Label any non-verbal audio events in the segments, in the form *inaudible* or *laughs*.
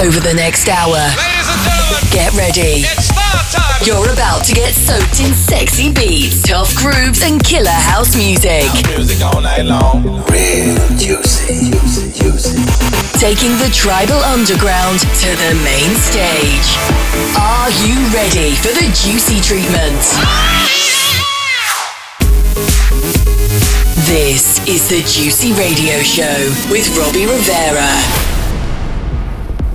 over the next hour. Ladies and gentlemen, Get ready. it's star time. You're about to get soaked in sexy beats, tough grooves, and killer house music. Music all night long. Real juicy, juicy, juicy. Taking the tribal underground to the main stage. Are you ready for the juicy treatment? This is the Juicy Radio Show with Robbie Rivera.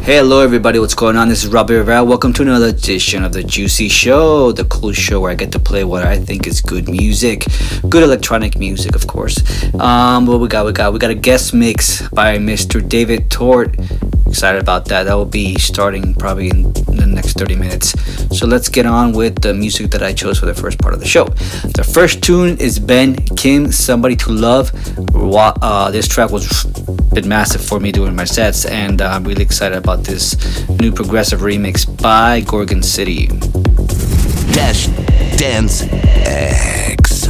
Hello, everybody. What's going on? This is Robbie Rivera. Welcome to another edition of the Juicy Show, the cool show where I get to play what I think is good music, good electronic music, of course. Um, what we got? We got we got a guest mix by Mr. David Tort. Excited about that. That will be starting probably in the next 30 minutes. So let's get on with the music that I chose for the first part of the show. The first tune is Ben Kim, "Somebody to Love." Uh, this track was been massive for me doing my sets, and I'm really excited about this new progressive remix by Gorgon City. Dash Dance X.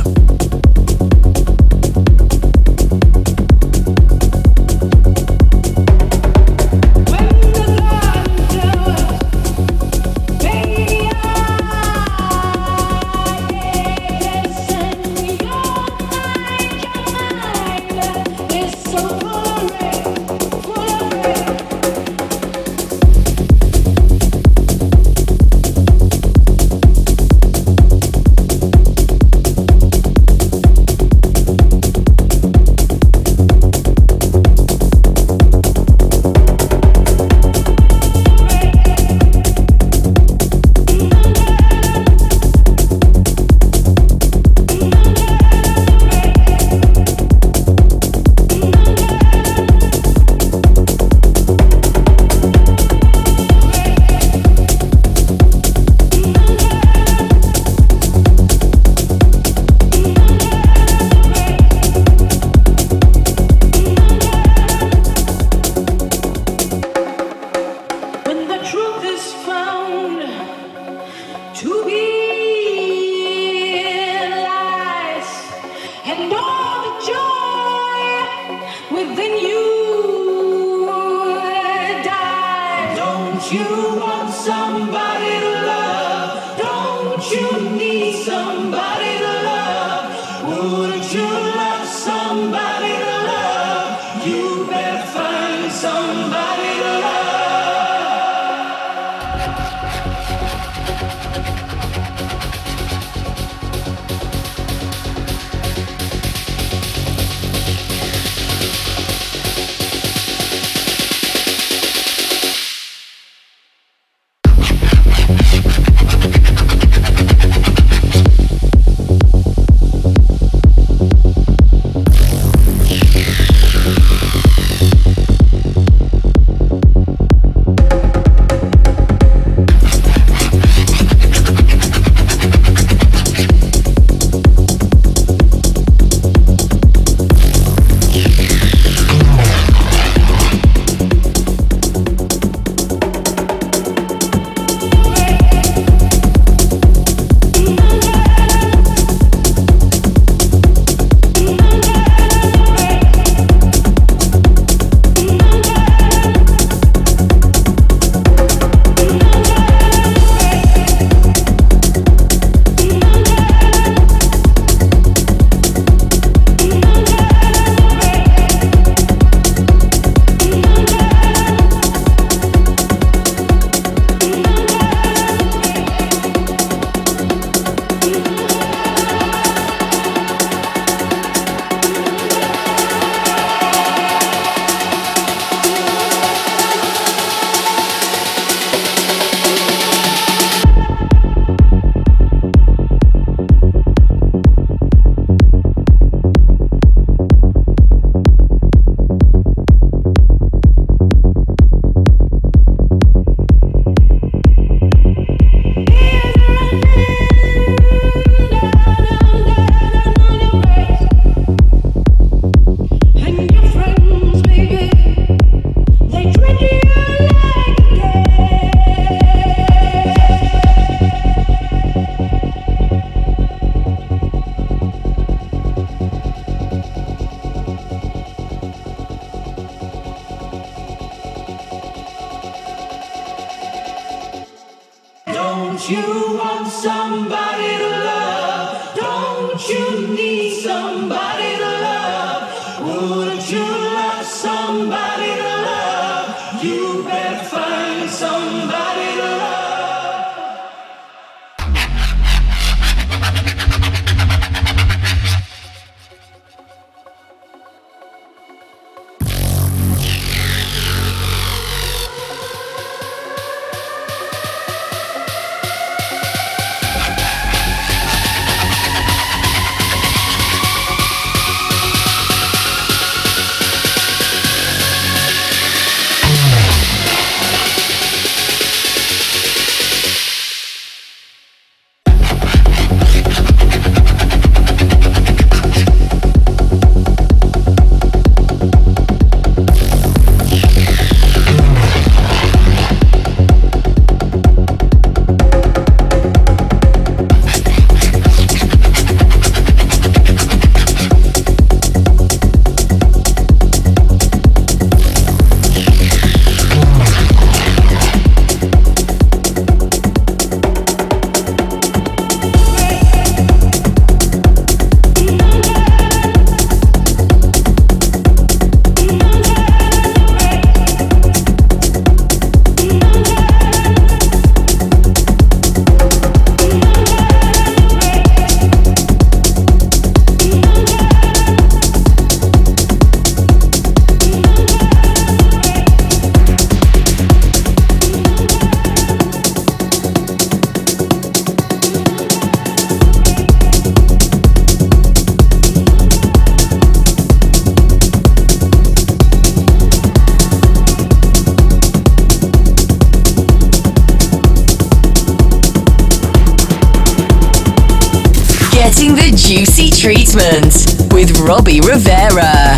Treatment with Robbie Rivera.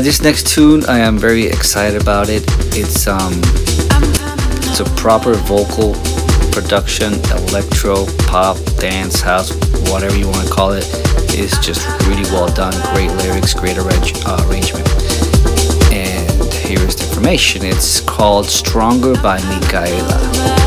This next tune, I am very excited about it. It's um, it's a proper vocal production, electro, pop, dance, house, whatever you want to call it. It's just really well done. Great lyrics, great arrange, uh, arrangement. And here is the information. It's called "Stronger" by Micaela.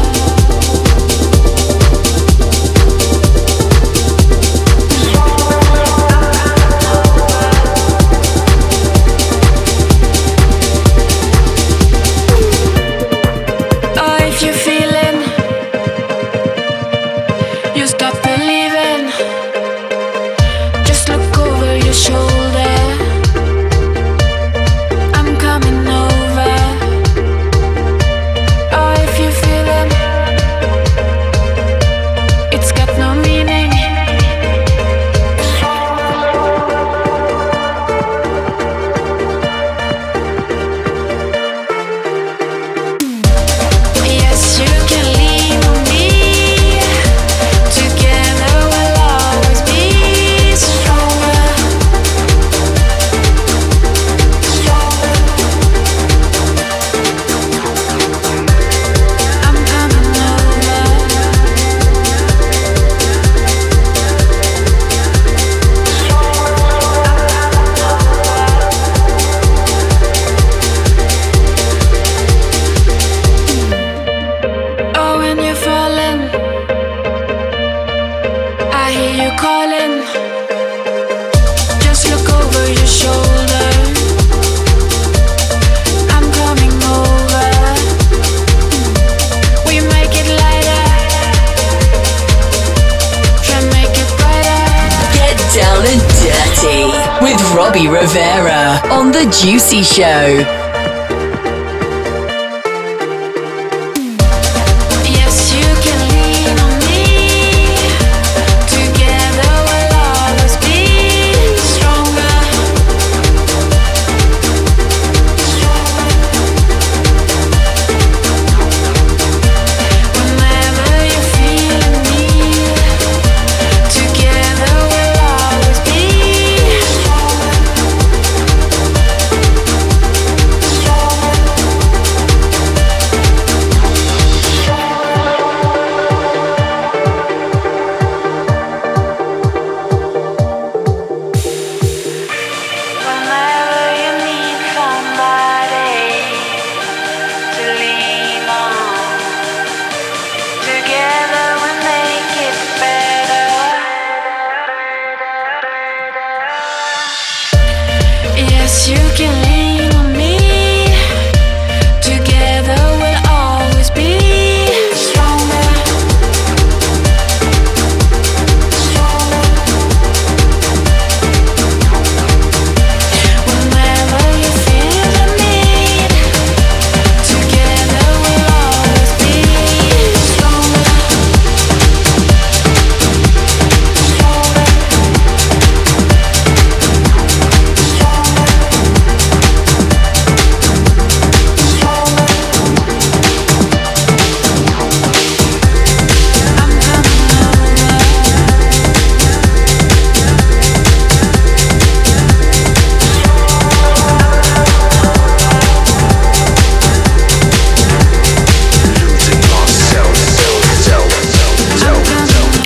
Show.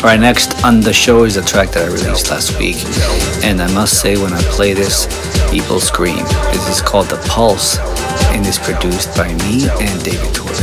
Right next on the show is a track that I released last week, and I must say when I play this, people scream. This is called The Pulse, and is produced by me and David Tort.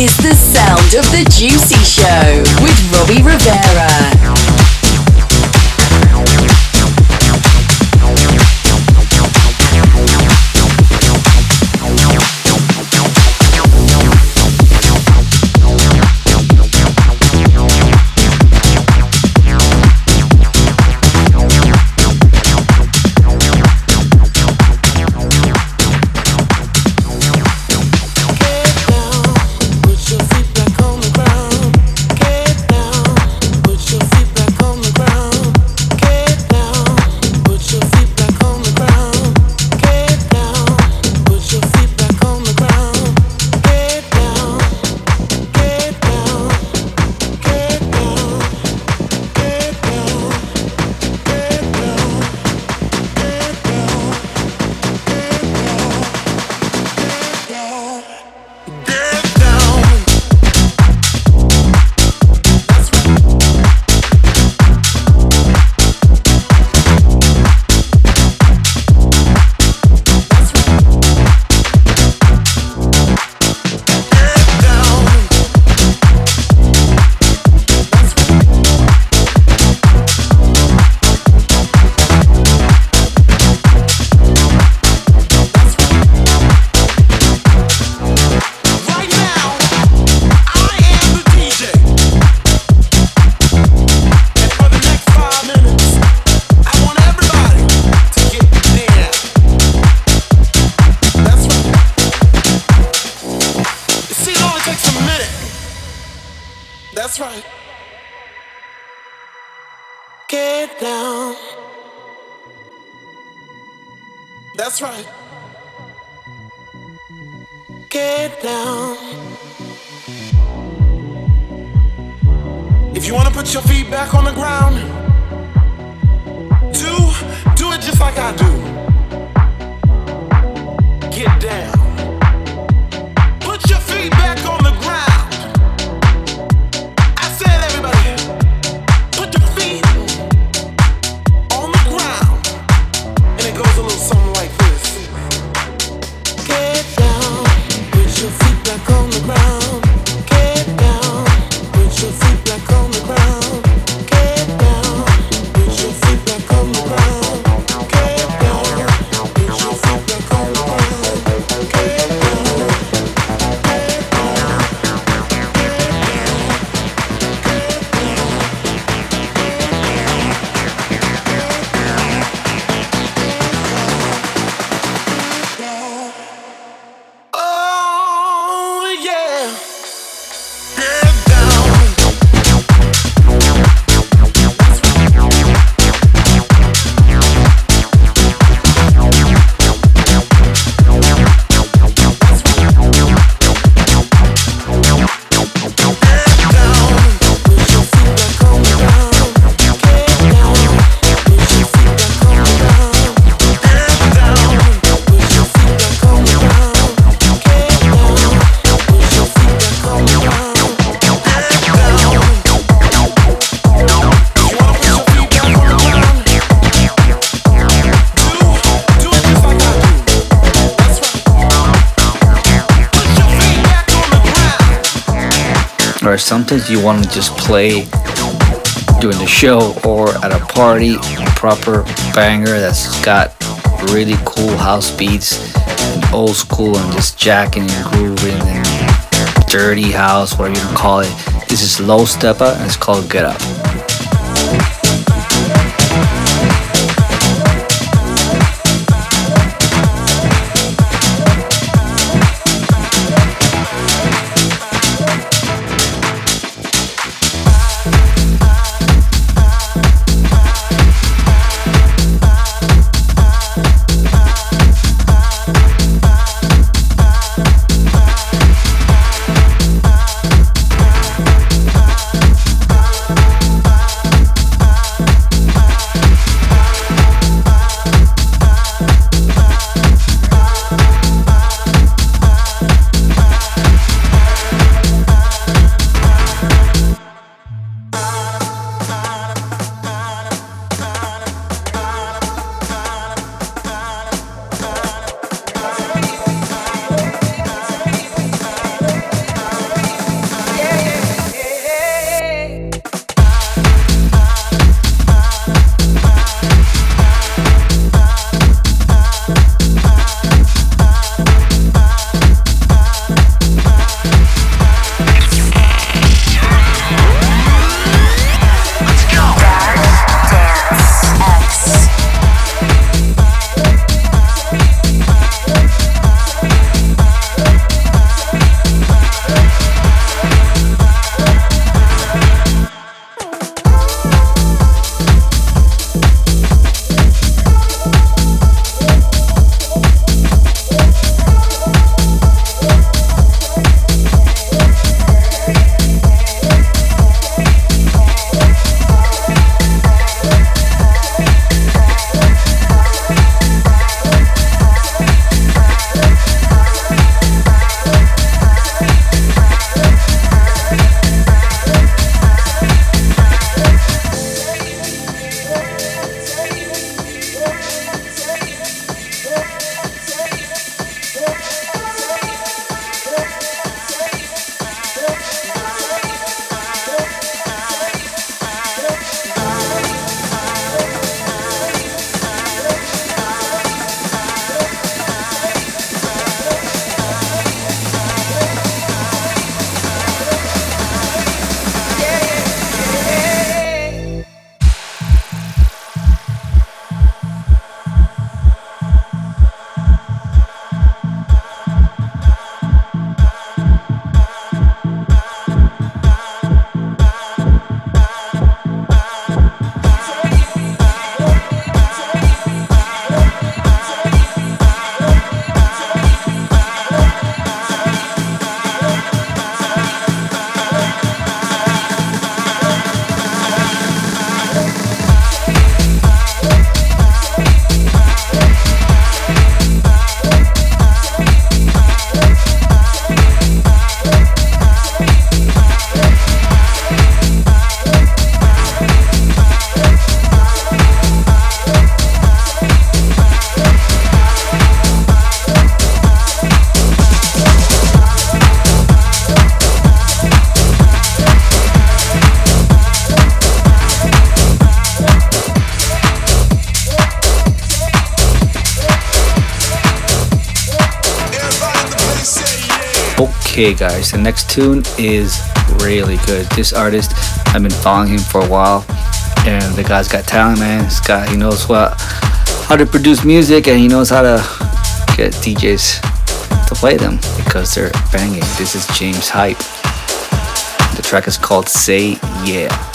is the sound of the Juicy Show with Robbie Rivera. Get down. That's right. Get down. If you want to put your feet back on the ground, do do it just like I do. Get down. Or sometimes you want to just play during the show or at a party a proper banger that's got really cool house beats and old school and just jacking and grooving and dirty house whatever you call it. This is Low Steppa and it's called get up Okay, guys, the next tune is really good. This artist, I've been following him for a while, and the guy's got talent, man. He knows what how to produce music, and he knows how to get DJs to play them because they're banging. This is James Hype. The track is called Say Yeah.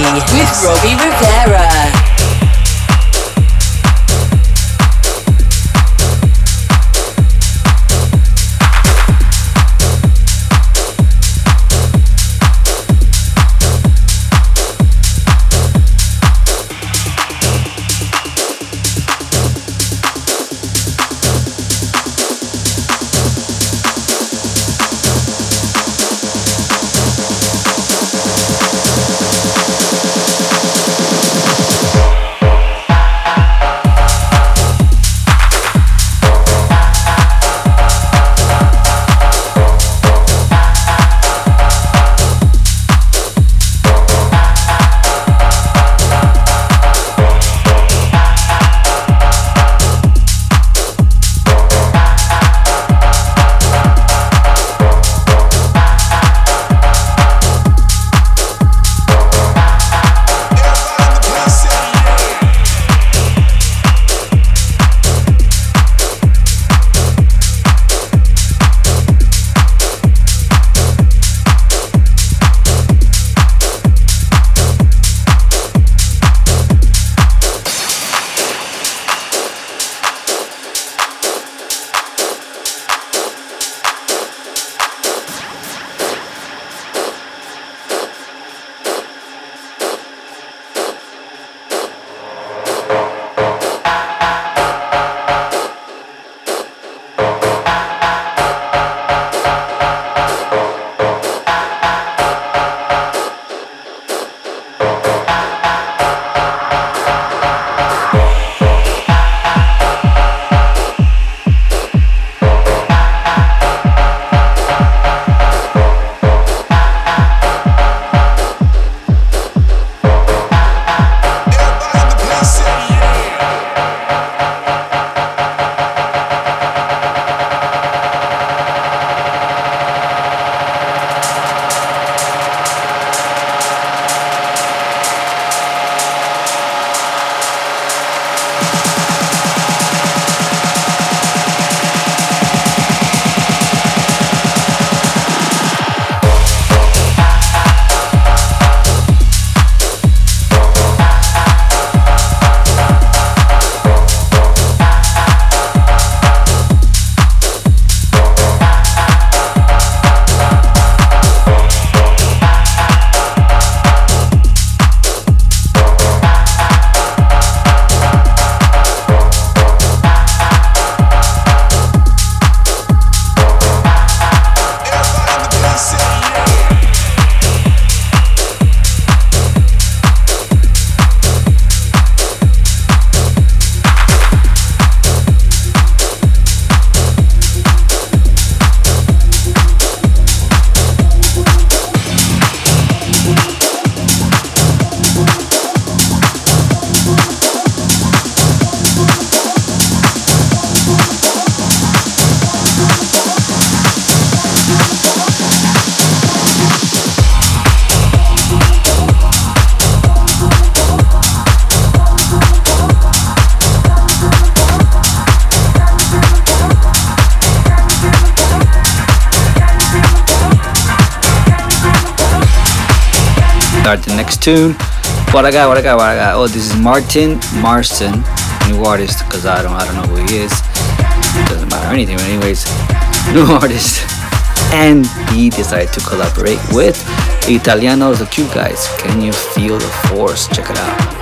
With Robbie Rivera. Tune. What I got, what I got, what I got. Oh, this is Martin Marson, new artist, because I don't I don't know who he is. Doesn't matter anything, but anyways, *laughs* new artist. And he decided to collaborate with Italianos, the cute guys. Can you feel the force? Check it out.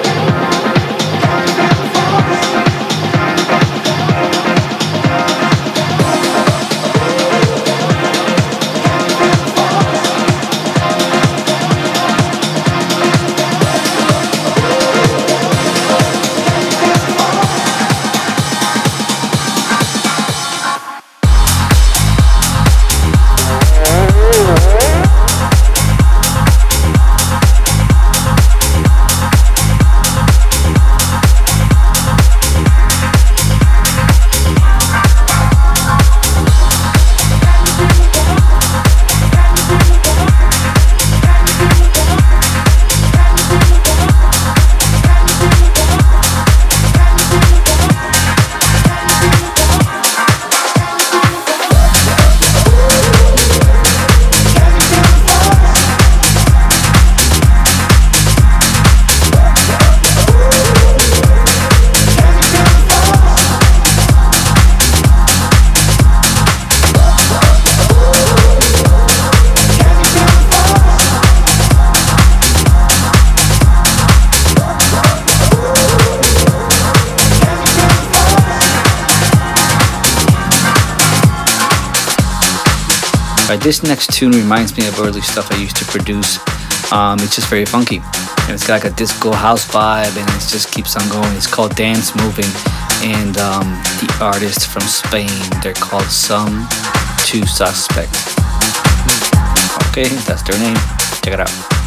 This next tune reminds me of early stuff I used to produce. Um, it's just very funky. And it's got like a disco house vibe and it just keeps on going. It's called Dance Moving. And um, the artist from Spain, they're called Some Two Suspect. Okay, that's their name. Check it out.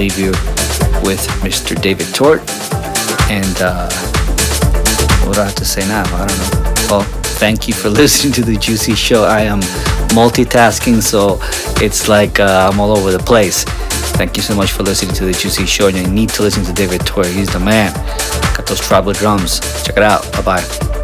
Leave you with Mr. David Tort. And uh, what do I have to say now? I don't know. Well, thank you for *laughs* listening to the Juicy Show. I am multitasking, so it's like uh, I'm all over the place. Thank you so much for listening to the Juicy Show. And you need to listen to David Tort. He's the man. Got those tribal drums. Check it out. Bye bye.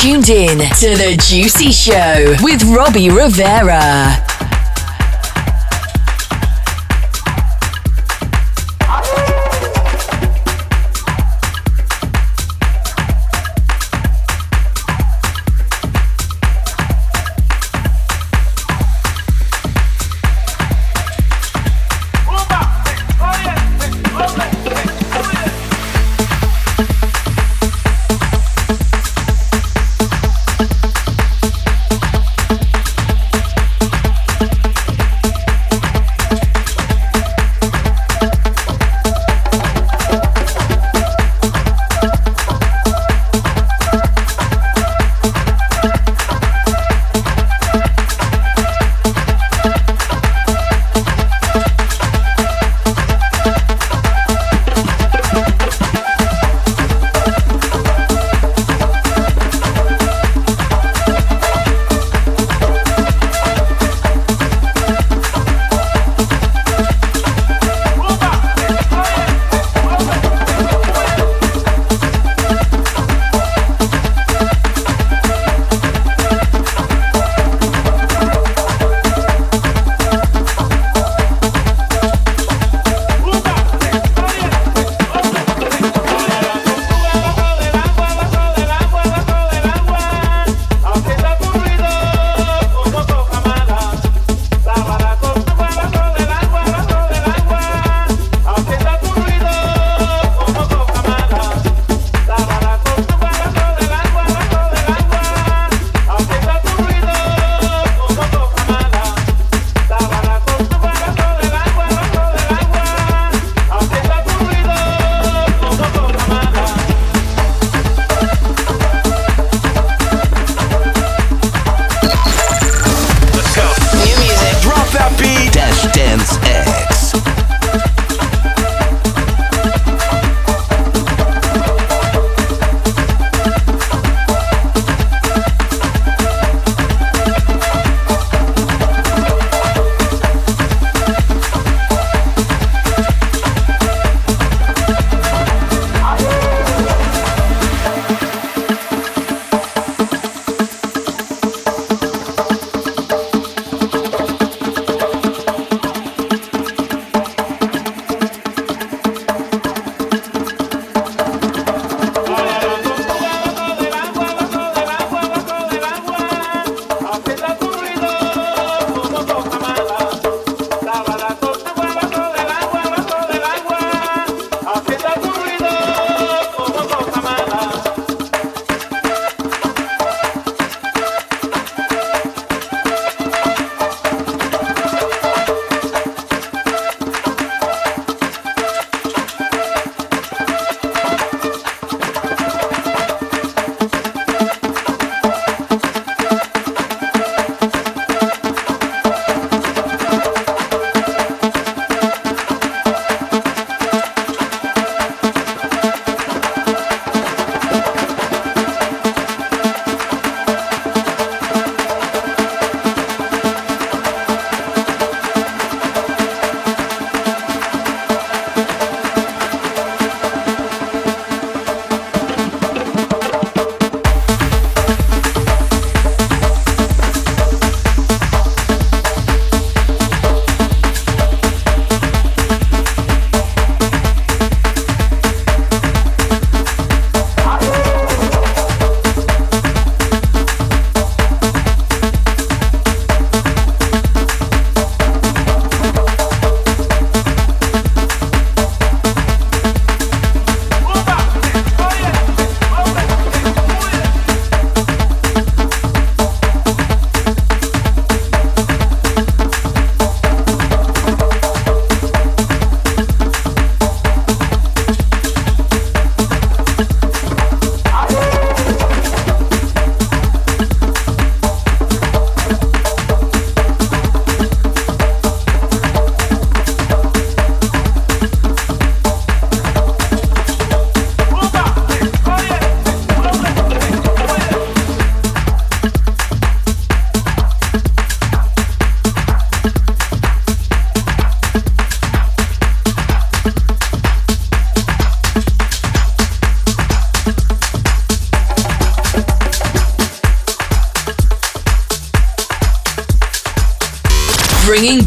Tuned in to The Juicy Show with Robbie Rivera.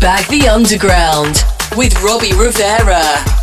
Back the underground with Robbie Rivera.